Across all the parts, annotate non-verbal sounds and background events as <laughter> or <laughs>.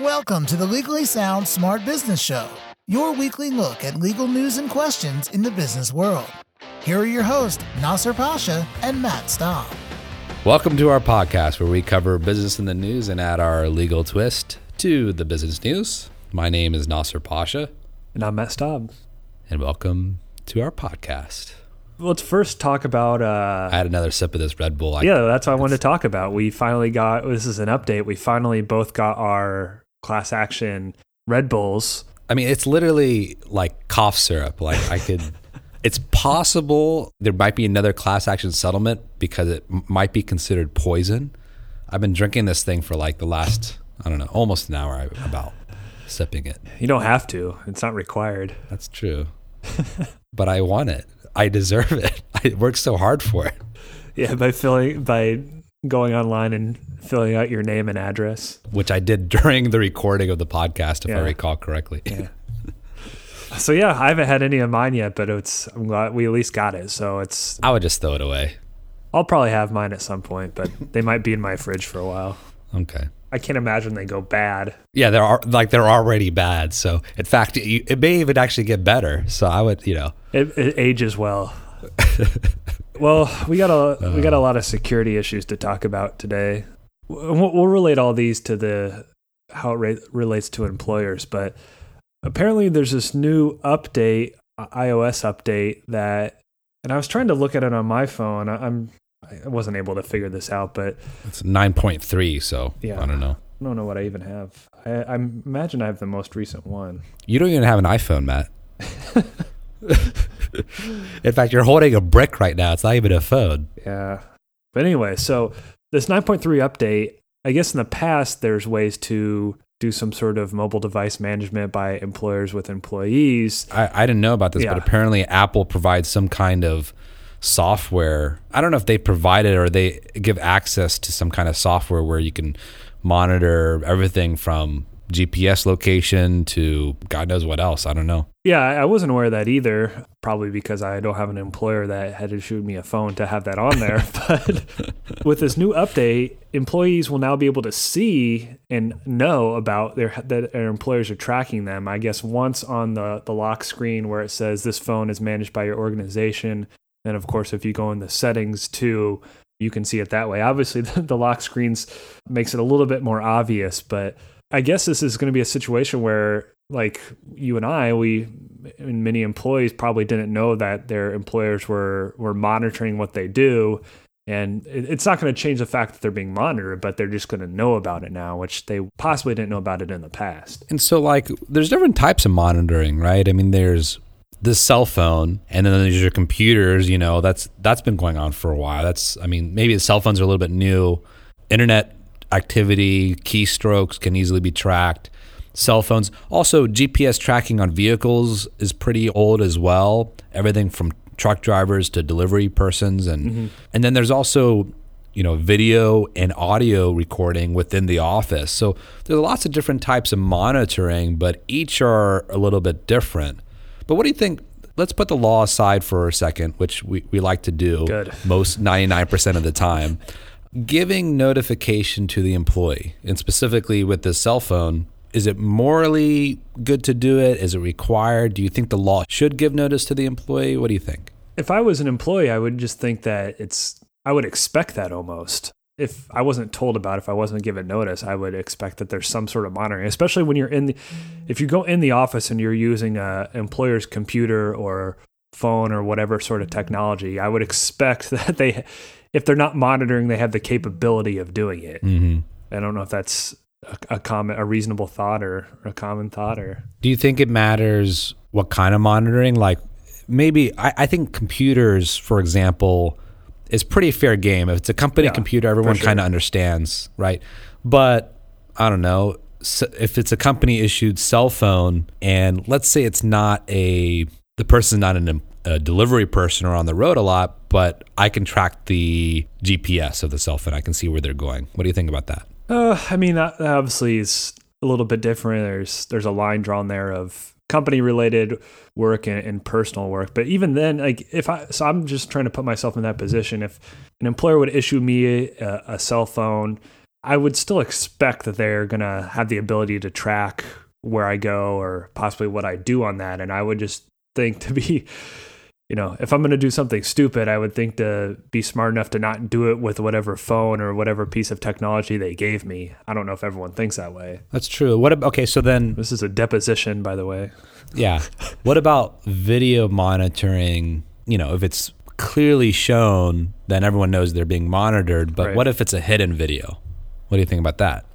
Welcome to the Legally Sound Smart Business Show, your weekly look at legal news and questions in the business world. Here are your hosts, Nasser Pasha and Matt Staub. Welcome to our podcast where we cover business in the news and add our legal twist to the business news. My name is Nasser Pasha, And I'm Matt Staub. and welcome to our podcast. Let's first talk about. Uh, I had another sip of this Red Bull. I, yeah, that's what I wanted to talk about. We finally got. This is an update. We finally both got our class action Red Bulls. I mean, it's literally like cough syrup. Like I could. <laughs> it's possible there might be another class action settlement because it m- might be considered poison. I've been drinking this thing for like the last I don't know almost an hour about sipping it. You don't have to. It's not required. That's true. but I want it. I deserve it. <laughs> I worked so hard for it. Yeah, by filling by going online and filling out your name and address. Which I did <laughs> during the recording of the podcast, if I recall correctly. Yeah. <laughs> So yeah, I haven't had any of mine yet, but it's I'm glad we at least got it. So it's I would just throw it away. I'll probably have mine at some point, but <laughs> they might be in my fridge for a while. Okay. I can't imagine they go bad. Yeah, they're like they're already bad. So in fact, it, it may even actually get better. So I would, you know, It, it ages well. Well, we got a we got a lot of security issues to talk about today. We'll, we'll relate all these to the how it re- relates to employers, but apparently there's this new update, uh, iOS update that, and I was trying to look at it on my phone. I, I'm I wasn't able to figure this out, but it's nine point three. So Yeah. I don't know. I don't know what I even have. I, I imagine I have the most recent one. You don't even have an iPhone, Matt. <laughs> <laughs> in fact, you're holding a brick right now. It's not even a phone. Yeah. But anyway, so this 9.3 update, I guess in the past, there's ways to do some sort of mobile device management by employers with employees. I, I didn't know about this, Yeah. but apparently Apple provides some kind of software. I don't know if they provide it or they give access to some kind of software where you can monitor everything from GPS location to God knows what else. I don't know. Yeah, I wasn't aware of that either, probably because I don't have an employer that had to shoot me a phone to have that on there. <laughs> but with this new update, employees will now be able to see and know about their that their employers are tracking them. I guess once on the the lock screen where it says this phone is managed by your organization, and of course if you go in the settings too, you can see it that way. Obviously, <laughs> the, the lock screens makes it a little bit more obvious, but I guess this is going to be a situation where, like you and I, we and many employees probably didn't know that their employers were were monitoring what they do, and it, it's not going to change the fact that they're being monitored, but they're just going to know about it now, which they possibly didn't know about it in the past. And so, like, there's different types of monitoring, right? I mean, there's the cell phone, and then there's your computers. You know, that's that's been going on for a while. That's, I mean, maybe the cell phones are a little bit new. Internet activity, keystrokes can easily be tracked. Cell phones, also GPS tracking on vehicles is pretty old as well. Everything from truck drivers to delivery persons, and mm-hmm. and then there's also you know, video and audio recording within the office. So there's lots of different types of monitoring, but each are a little bit different. But what do you think? Let's put the law aside for a second, which we, we like to do Good. most 99% of the time. Giving notification to the employee, and specifically with the cell phone, is it morally good to do it? Is it required? Do you think the law should give notice to the employee? What do you think? If I was an employee, I would just think that it's. I would expect that almost. If I wasn't told about, if I wasn't given notice, I would expect that there's some sort of monitoring, especially when you're in the. If you go in the office and you're using a employer's computer or phone or whatever sort of technology, I would expect <laughs> that they, if they're not monitoring, they have the capability of doing it. Mm-hmm. I don't know if that's a, a common, a reasonable thought or a common thought or. Do you think it matters what kind of monitoring? Like maybe I, I think computers, for example, is pretty fair game. If it's a company Yeah, computer, everyone sure. kind of understands, right? But I don't know s- if it's a company issued cell phone, and let's say it's not a the person's not an, a delivery person or on the road a lot, but I can track the GPS of the cell phone. I can see where they're going. What do you think about that? Uh, I mean, that obviously is a little bit different. There's there's a line drawn there of company related work and, and personal work. But even then, like if I, so I'm just trying to put myself in that position. If an employer would issue me a, a cell phone I would still expect that they're to have the ability to track where I go or possibly what I do on that. And I would just think <laughs> to be, you know, if I'm going to do something stupid, I would think to be smart enough to not do it with whatever phone or whatever piece of technology they gave me. I don't know if everyone thinks that way. That's true. What? ab- Okay, so then This is a deposition, by the way. Yeah. <laughs> what about video monitoring? You know, if it's clearly shown, then everyone knows they're being monitored. But Right. what if it's a hidden video? What do you think about that?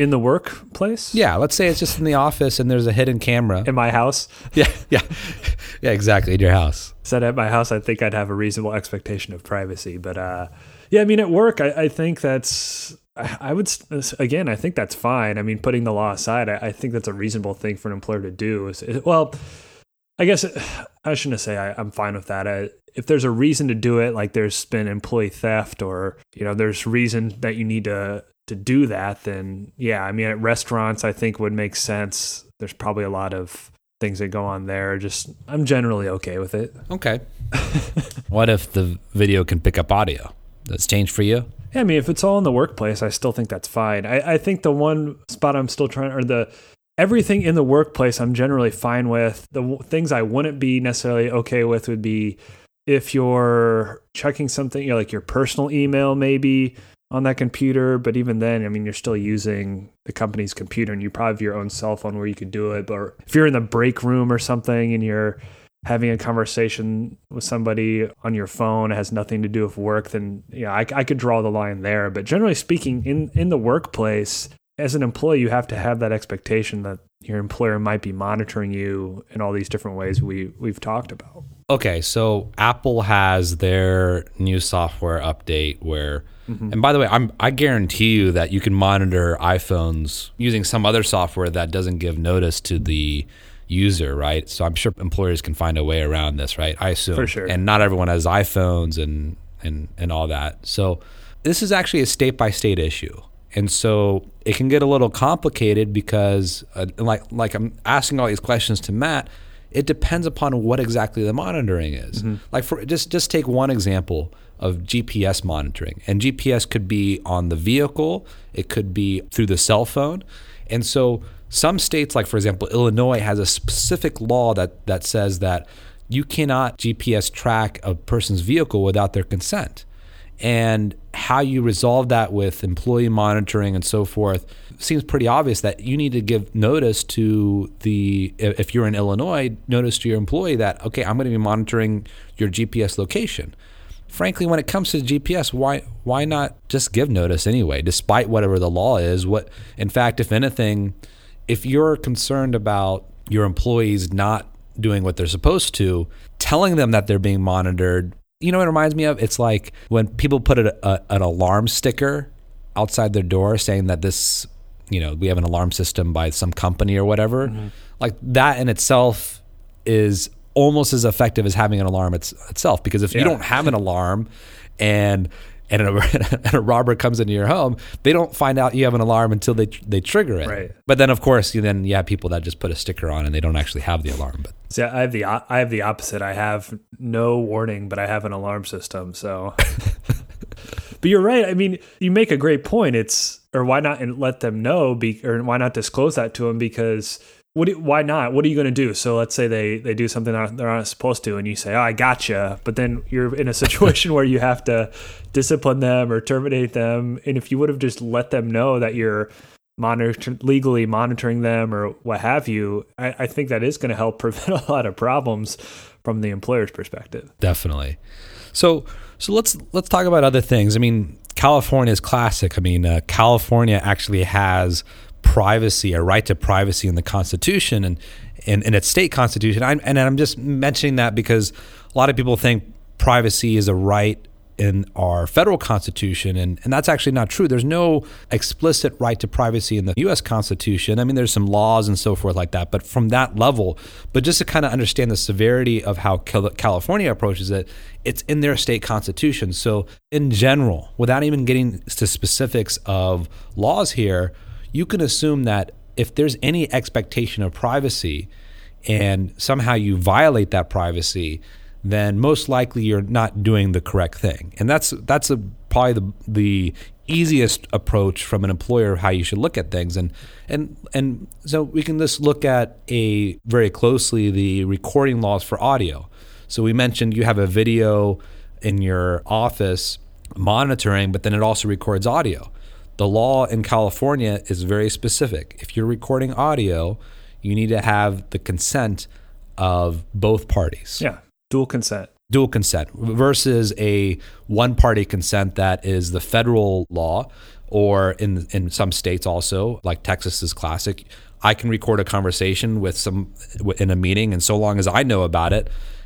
In the workplace? Yeah, let's say it's just in the office and there's a hidden camera. In my house? <laughs> Yeah, yeah, <laughs> yeah, exactly. In your house. said at my house, I think I'd have a reasonable expectation of privacy. But uh, yeah, I mean, at work, I, I think that's, I would, again, I think that's fine. I mean, putting the law aside, I, I think that's a reasonable thing for an employer to do. Is, is- well, I guess I shouldn't say I, I'm fine with that. I, if there's a reason to do it, like there's been employee theft or, you know, there's reason that you need to, to do that, then yeah, I mean, at restaurants, I think would make sense. There's probably a lot of things that go on there. Just, I'm generally okay with it. <laughs> Okay. what if the video can pick up audio? Does it change for you? Yeah, I mean, if it's all in the workplace, I still think that's fine. I, I think the one spot I'm still trying, or the everything in the workplace, I'm generally fine with. The w- things I wouldn't be necessarily okay with would be if you're checking something, you know, like your personal email, maybe on that computer. But even then, I mean, you're still using the company's computer, and you probably have your own cell phone where you could do it. But if you're in the break room or something, and you're having a conversation with somebody on your phone has nothing to do with work, then yeah, I, I could draw the line there. But generally speaking, in in the workplace, as an employee, you have to have that expectation that your employer might be monitoring you in all these different ways we we've talked about. Okay, so Apple has their new software update where and by the way, I'm I guarantee you that you can monitor iPhones using some other software that doesn't give notice to the user, right? So I'm sure employers can find a way around this, right? I assume. For sure. And not everyone has iPhones and and and all that. So this is actually a state by state issue. And so it can get a little complicated because uh, like like I'm asking all these questions to Matt, it depends upon what exactly the monitoring is. Mm-hmm. Like for just just take one example of GPS monitoring. And GPS could be on the vehicle, it could be through the cell phone. And so some states like for example Illinois has a specific law that that says that you cannot GPS track a person's vehicle without their consent and how you resolve that with employee monitoring and so forth seems pretty obvious that you need to give notice to the if you're in Illinois notice to your employee that okay I'm going to be monitoring your GPS location. Frankly when it comes to GPS why why not just give notice anyway despite whatever the law is? What in fact if anything if you're concerned about your employees not doing what they're supposed to telling them that they're being monitored you know what it reminds me of? It's like when people put a, a, an alarm sticker outside their door saying that this, you know, we have an alarm system by some company or whatever. Mm-hmm. Like that in itself is almost as effective as having an alarm it's, itself. Because if you don't have an alarm and and a, <laughs> and a robber comes into your home, they don't find out you have an alarm until they they trigger it. Right. But then, of course, you then you have people that just put a sticker on and they don't actually have the alarm. But See, I have the I have the opposite. I have no warning, but I have an alarm system. So, <laughs> but you're right. I mean, you make a great point. It's or why not and let them know? Be or why not disclose that to them? Because what? Do, why not? What are you going to do? So let's say they they do something they're not supposed to, and you say, "Oh, I gotcha," but then you're in a <laughs> situation where you have to discipline them or terminate them. And if you would have just let them know that you're monitor legally monitoring them or what have you, I, I think that is going to help <laughs> prevent a lot of problems from the employer's perspective. Definitely. So so let's let's talk about other things. I mean, California is classic. I mean, uh, California actually has privacy, a right to privacy in the Constitution and in, in its state constitution. I'm, and I'm just mentioning that because a lot of people think privacy is a right in our federal constitution and, and that's actually not true. There's no explicit right to privacy in the us constitution. I mean there's some laws and so forth like that but from that level but just to kind of understand the severity of how california approaches it it's in their state constitution. So in general without even getting to specifics of laws here you can assume that if there's any expectation of privacy and somehow you violate that privacy then most likely you're not doing the correct thing. And that's that's a, probably the the easiest approach from an employer how you should look at things. And and and so we can just look at a very closely the recording laws for audio. So we mentioned you have a video in your office monitoring but then it also records audio the law in California is very specific if you're recording audio you need to have the consent of both parties Yeah. Dual consent. dual consent versus a one party consent that is the federal law or in in some states also like Texas is classic I can record a conversation with some in a meeting and so long as I know about it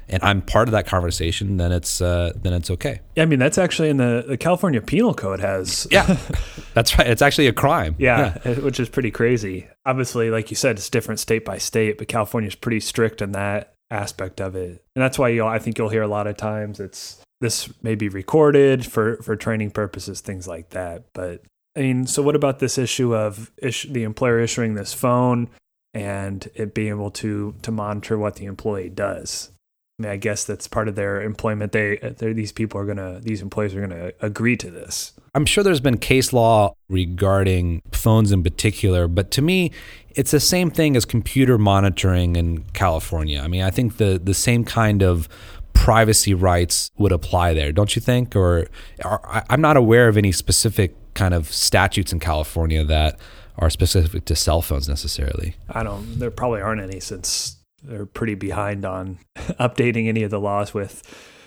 and I'm part of that conversation then it's uh, then it's okay Yeah, I mean that's actually in the, the California Penal Code has yeah <laughs> that's right it's actually a crime yeah, which is pretty crazy. Obviously, like you said, it's different state by state, but California is pretty strict in that aspect of it, and that's why you I think you'll hear a lot of times it's this may be recorded for for training purposes, things like that. But I mean, so what about this issue of issue, the employer issuing this phone and it being able to to monitor what the employee does? I mean, I guess that's part of their employment. They, these people are gonna, these employees are gonna agree to this. I'm sure there's been case law regarding phones in particular, but to me, it's the same thing as computer monitoring in California. I mean, I think the the same kind of privacy rights would apply there, don't you think? Or, or I'm not aware of any specific kind of statutes in California that are specific to cell phones necessarily. I don't. There probably aren't any since they're pretty behind on <laughs> updating any of the laws with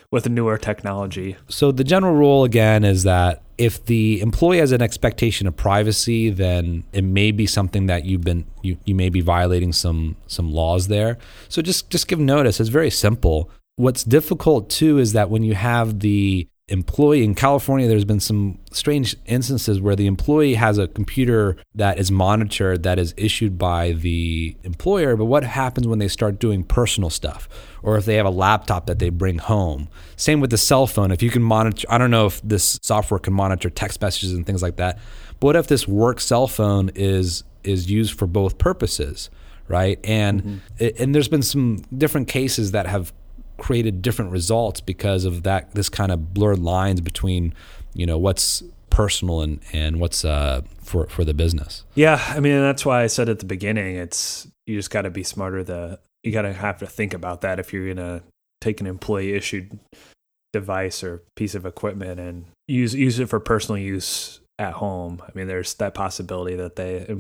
with newer technology. So the general rule again is that if the employee has an expectation of privacy, then it may be something that you've been you, you may be violating some some laws there. So just just give notice. It's very simple. What's difficult too is that when you have the employee in California, there's been some strange instances where the employee has a computer that is monitored that is issued by the employer. But what happens when they start doing personal stuff, or if they have a laptop that they bring home? Same with the cell phone. If you can monitor, I don't know if this software can monitor text messages and things like that. But what if this work cell phone is is used for both purposes, right? And mm-hmm. and there's been some different cases that have created different results because of that this kind of blurred lines between you know what's personal and and what's uh for for the business Yeah, I mean that's why I said at the beginning, it's you just got to be smarter. The you got to have to think about that if you're gonna take an employee issued device or piece of equipment and use use it for personal use at home. I mean, there's that possibility that they,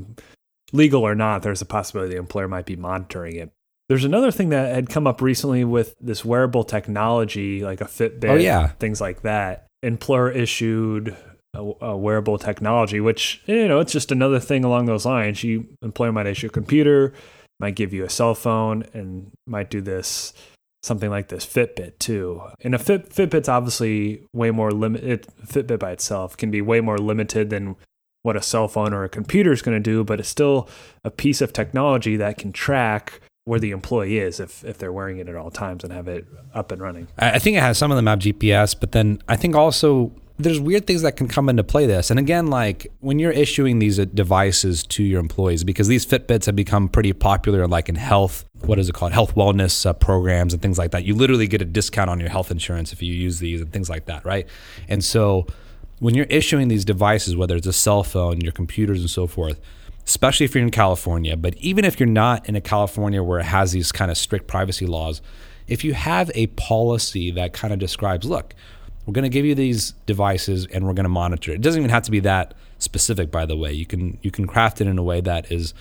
legal or not, there's a possibility the employer might be monitoring it. There's another thing that had come up recently with this wearable technology, like a Fitbit, Oh, yeah. things like that. And Employer issued a, a wearable technology, which you know, it's just another thing along those lines. You employer might issue a computer, might give you a cell phone, and might do this something like this Fitbit too. And a Fit, Fitbit's obviously way more limited. Fitbit by itself can be way more limited than what a cell phone or a computer is going to do, but it's still a piece of technology that can track where the employee is if, if they're wearing it at all times and have it up and running. I think it has some of them have GPS, but then I think also there's weird things that can come into play this. And again, like when you're issuing these uh, devices to your employees, because these Fitbits have become pretty popular, like in health, what is it called, health wellness uh, programs and things like that. You literally get a discount on your health insurance if you use these and things like that, right? And so when you're issuing these devices, whether it's a cell phone, your computers, and so forth, especially if you're in California, but even if you're not in a California where it has these kind of strict privacy laws, if you have a policy that kind of describes, look, we're going to give you these devices and we're going to monitor it. Doesn't even have to be that specific, by the way. You can you can craft it in a way that is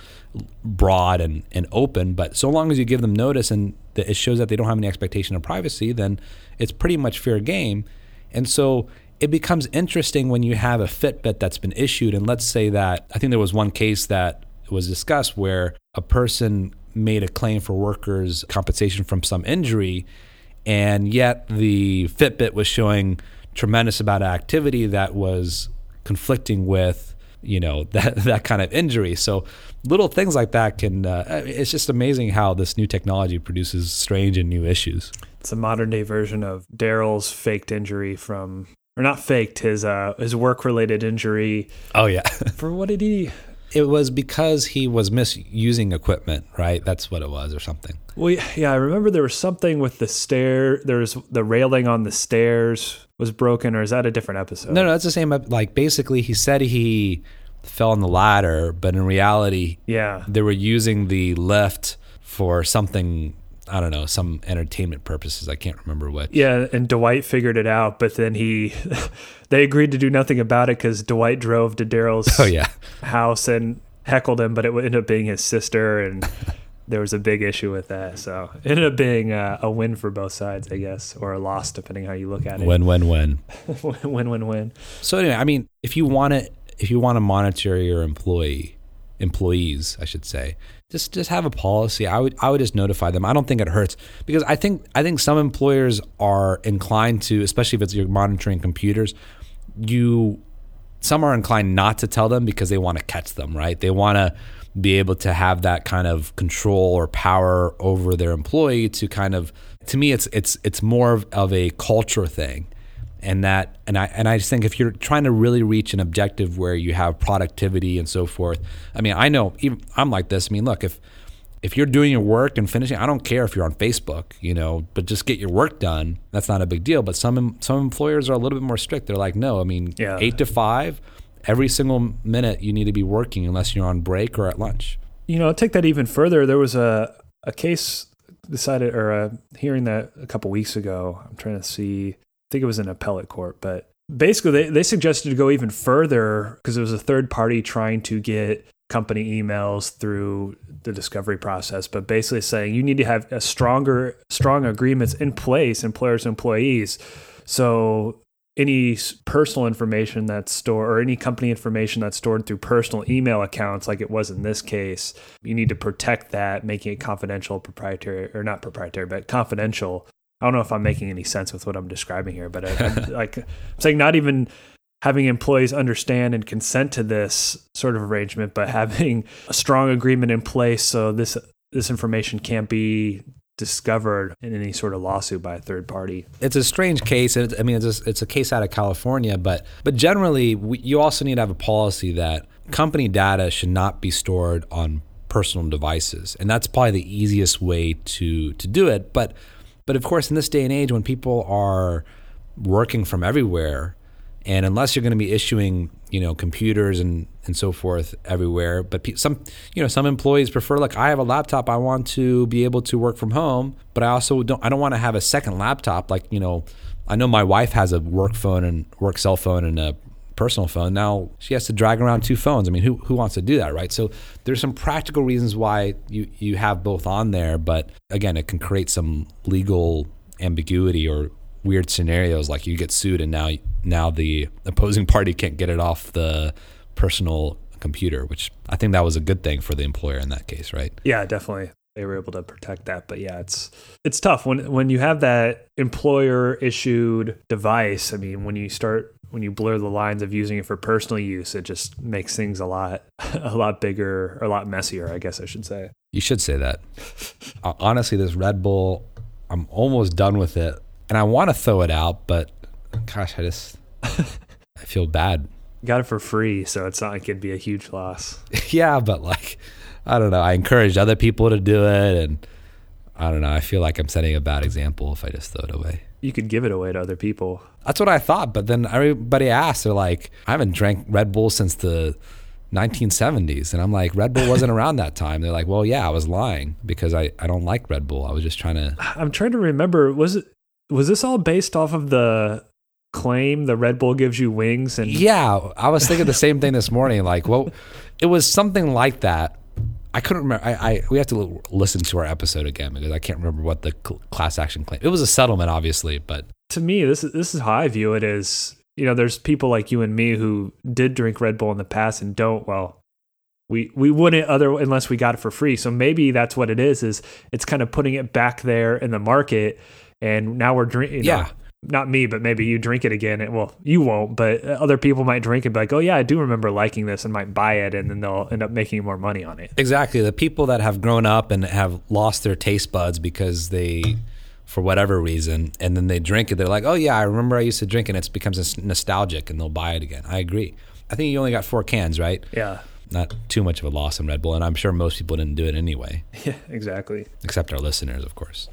broad and, and open, but so long as you give them notice and it shows that they don't have any expectation of privacy, then it's pretty much fair game. And so it becomes interesting when you have a Fitbit that's been issued, and let's say that I think there was one case that was discussed where a person made a claim for workers' compensation from some injury, and yet the Fitbit was showing tremendous amount of activity that was conflicting with you know <laughs> that that kind of injury. So little things like that can. Uh, it's just amazing how this new technology produces strange and new issues. It's a modern day version of Darryl's faked injury from, or not faked, his uh, his work related injury. Oh yeah. <laughs> For what did he? It was because he was misusing equipment, right? That's what it was, or something. Well, yeah, I remember there was something with the stair. There's the railing on the stairs was broken, or is that a different episode? No, no, that's the same. Like basically, he said he fell on the ladder, but in reality, Yeah. they were using the lift for something. I don't know, some entertainment purposes. I can't remember what. Yeah, and Dwight figured it out, but then he, <laughs> they agreed to do nothing about it because Dwight drove to Darryl's <laughs> Oh yeah, house and heckled him, but it ended up being his sister, and <laughs> there was a big issue with that. So it ended up being uh, a win for both sides, I guess, or a loss depending how you look at it. win, win, win. win, win, win. So anyway, I mean, if you want to, if you want to monitor your employee, employees, I should say, just just have a policy. I would I would just notify them. I don't think it hurts because I think I think some employers are inclined to, especially if it's you're monitoring computers, you some are inclined not to tell them because they want to catch them, right? They want to be able to have that kind of control or power over their employee to kind of to me it's it's it's more of, of a culture thing and that and I and I just think if you're trying to really reach an objective where you have productivity and so forth. I mean, I know even I'm like this. I mean, look, if if you're doing your work and finishing, I don't care if you're on Facebook, you know, but just get your work done. That's not a big deal. But some some employers are a little bit more strict. They're like, no, I mean, Yeah. eight to five, every single minute you need to be working unless you're on break or at lunch. You know, I'll take that even further. There was a, a case decided or a hearing that a couple weeks ago. I'm trying to see. I think it was an appellate court, but basically they, they suggested to go even further because it was a third party trying to get company emails through the discovery process, but basically saying you need to have a stronger strong agreements in place, employers employees. So any personal information that's stored or any company information that's stored through personal email accounts like it was in this case you need to protect that making it confidential proprietary or not proprietary but confidential i don't know if i'm making any sense with what i'm describing here but I, I'm, <laughs> like i'm saying not even having employees understand and consent to this sort of arrangement but having a strong agreement in place so this this information can't be discovered in any sort of lawsuit by a third party it's a strange case. I mean, it's a, it's a case out of California, but but generally, we, you also need to have a policy that company data should not be stored on personal devices, and that's probably the easiest way to to do it. But but of course, in this day and age, when people are working from everywhere, and unless you're going to be issuing you know computers and and so forth everywhere but pe- some you know some employees prefer like i have a laptop i want to be able to work from home but i also don't i don't want to have a second laptop like you know i know my wife has a work phone and work cell phone and a personal phone now she has to drag around two phones i mean who, who wants to do that right so there's some practical reasons why you you have both on there but again it can create some legal ambiguity or weird scenarios like you get sued and now now the opposing <laughs> party can't get it off the personal computer which i think that was a good thing for the employer in that case right Yeah, definitely. They were able to protect that, but yeah, it's it's tough when when you have that employer issued device. I mean, when you start when you blur the lines of using it for personal use, it just makes things a lot <laughs> a lot bigger or a lot messier, I guess I should say. you should say that honestly this red bull i'm almost done with it and i want to throw it out but gosh i just <laughs> i feel bad Got it for free, so it's not like it'd be a huge loss. <laughs> yeah, but like, I don't know. I encouraged other people to do it, and I don't know. I feel like I'm setting a bad example if I just throw it away. You could give it away to other people. That's what I thought, but then everybody asked, they're like, I haven't drank Red Bull since the 1970s. And I'm like, Red Bull wasn't <laughs> around that time. They're like, well, yeah, I was lying because I, I don't like Red Bull. I was just trying to. I'm trying to remember was it was this all based off of the claim the Red Bull gives you wings and Yeah, I was thinking the same thing this morning. Like, well, it was something like that. I couldn't remember. I, I we have to l- listen to our episode again because I can't remember what the cl- class action claim. It was a settlement, obviously, but to me, this is this is how I view it. Is you know, there's people like you and me who did drink Red Bull in the past and don't. Well, we we wouldn't other unless we got it for free. So maybe that's what it is. Is it's kind of putting it back there in the market, and now we're drinking. Yeah. Not me, but maybe you drink it again. And, well, you won't, but uh, other people might drink it. And be like, oh yeah, I do remember liking this, and might buy it, and then they'll end up making more money on it. exactly the people that have grown up and have lost their taste buds because they, for whatever reason, and then they drink it. They're like, oh yeah, I remember I used to drink, it, and it becomes nostalgic, and they'll buy it again. I agree. I think you only got four cans, right? Yeah, Not too much of a loss in Red Bull, and I'm sure most people didn't do it anyway. <laughs> yeah, exactly. except our listeners, of course.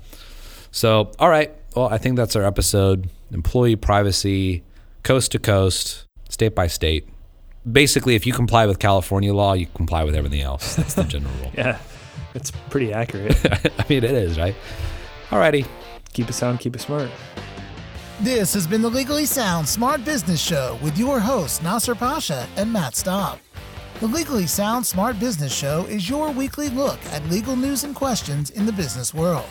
So, all right, Well, I think that's our episode. Employee privacy, coast to coast, state by state. Basically, if you comply with California law, you comply with everything else. That's the general rule. <laughs> Yeah, it's pretty accurate. <laughs> I mean, it is, right? Alrighty. keep it sound, keep it smart. This has been the Legally Sound Smart Business Show with your hosts, Nasser Pasha and Matt Staub. The Legally Sound Smart Business Show is your weekly look at legal news and questions in the business world.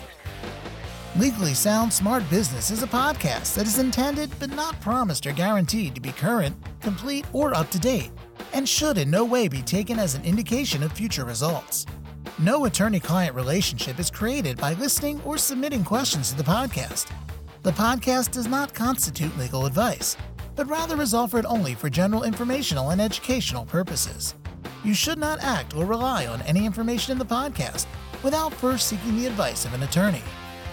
Legally Sound Smart Business is a podcast that is intended but not promised or guaranteed to be current, complete, or up to date, and should in no way be taken as an indication of future results. No attorney client relationship is created by listening or submitting questions to the podcast. The podcast does not constitute legal advice, but rather is offered only for general informational and educational purposes. You should not act or rely on any information in the podcast without first seeking the advice of an attorney.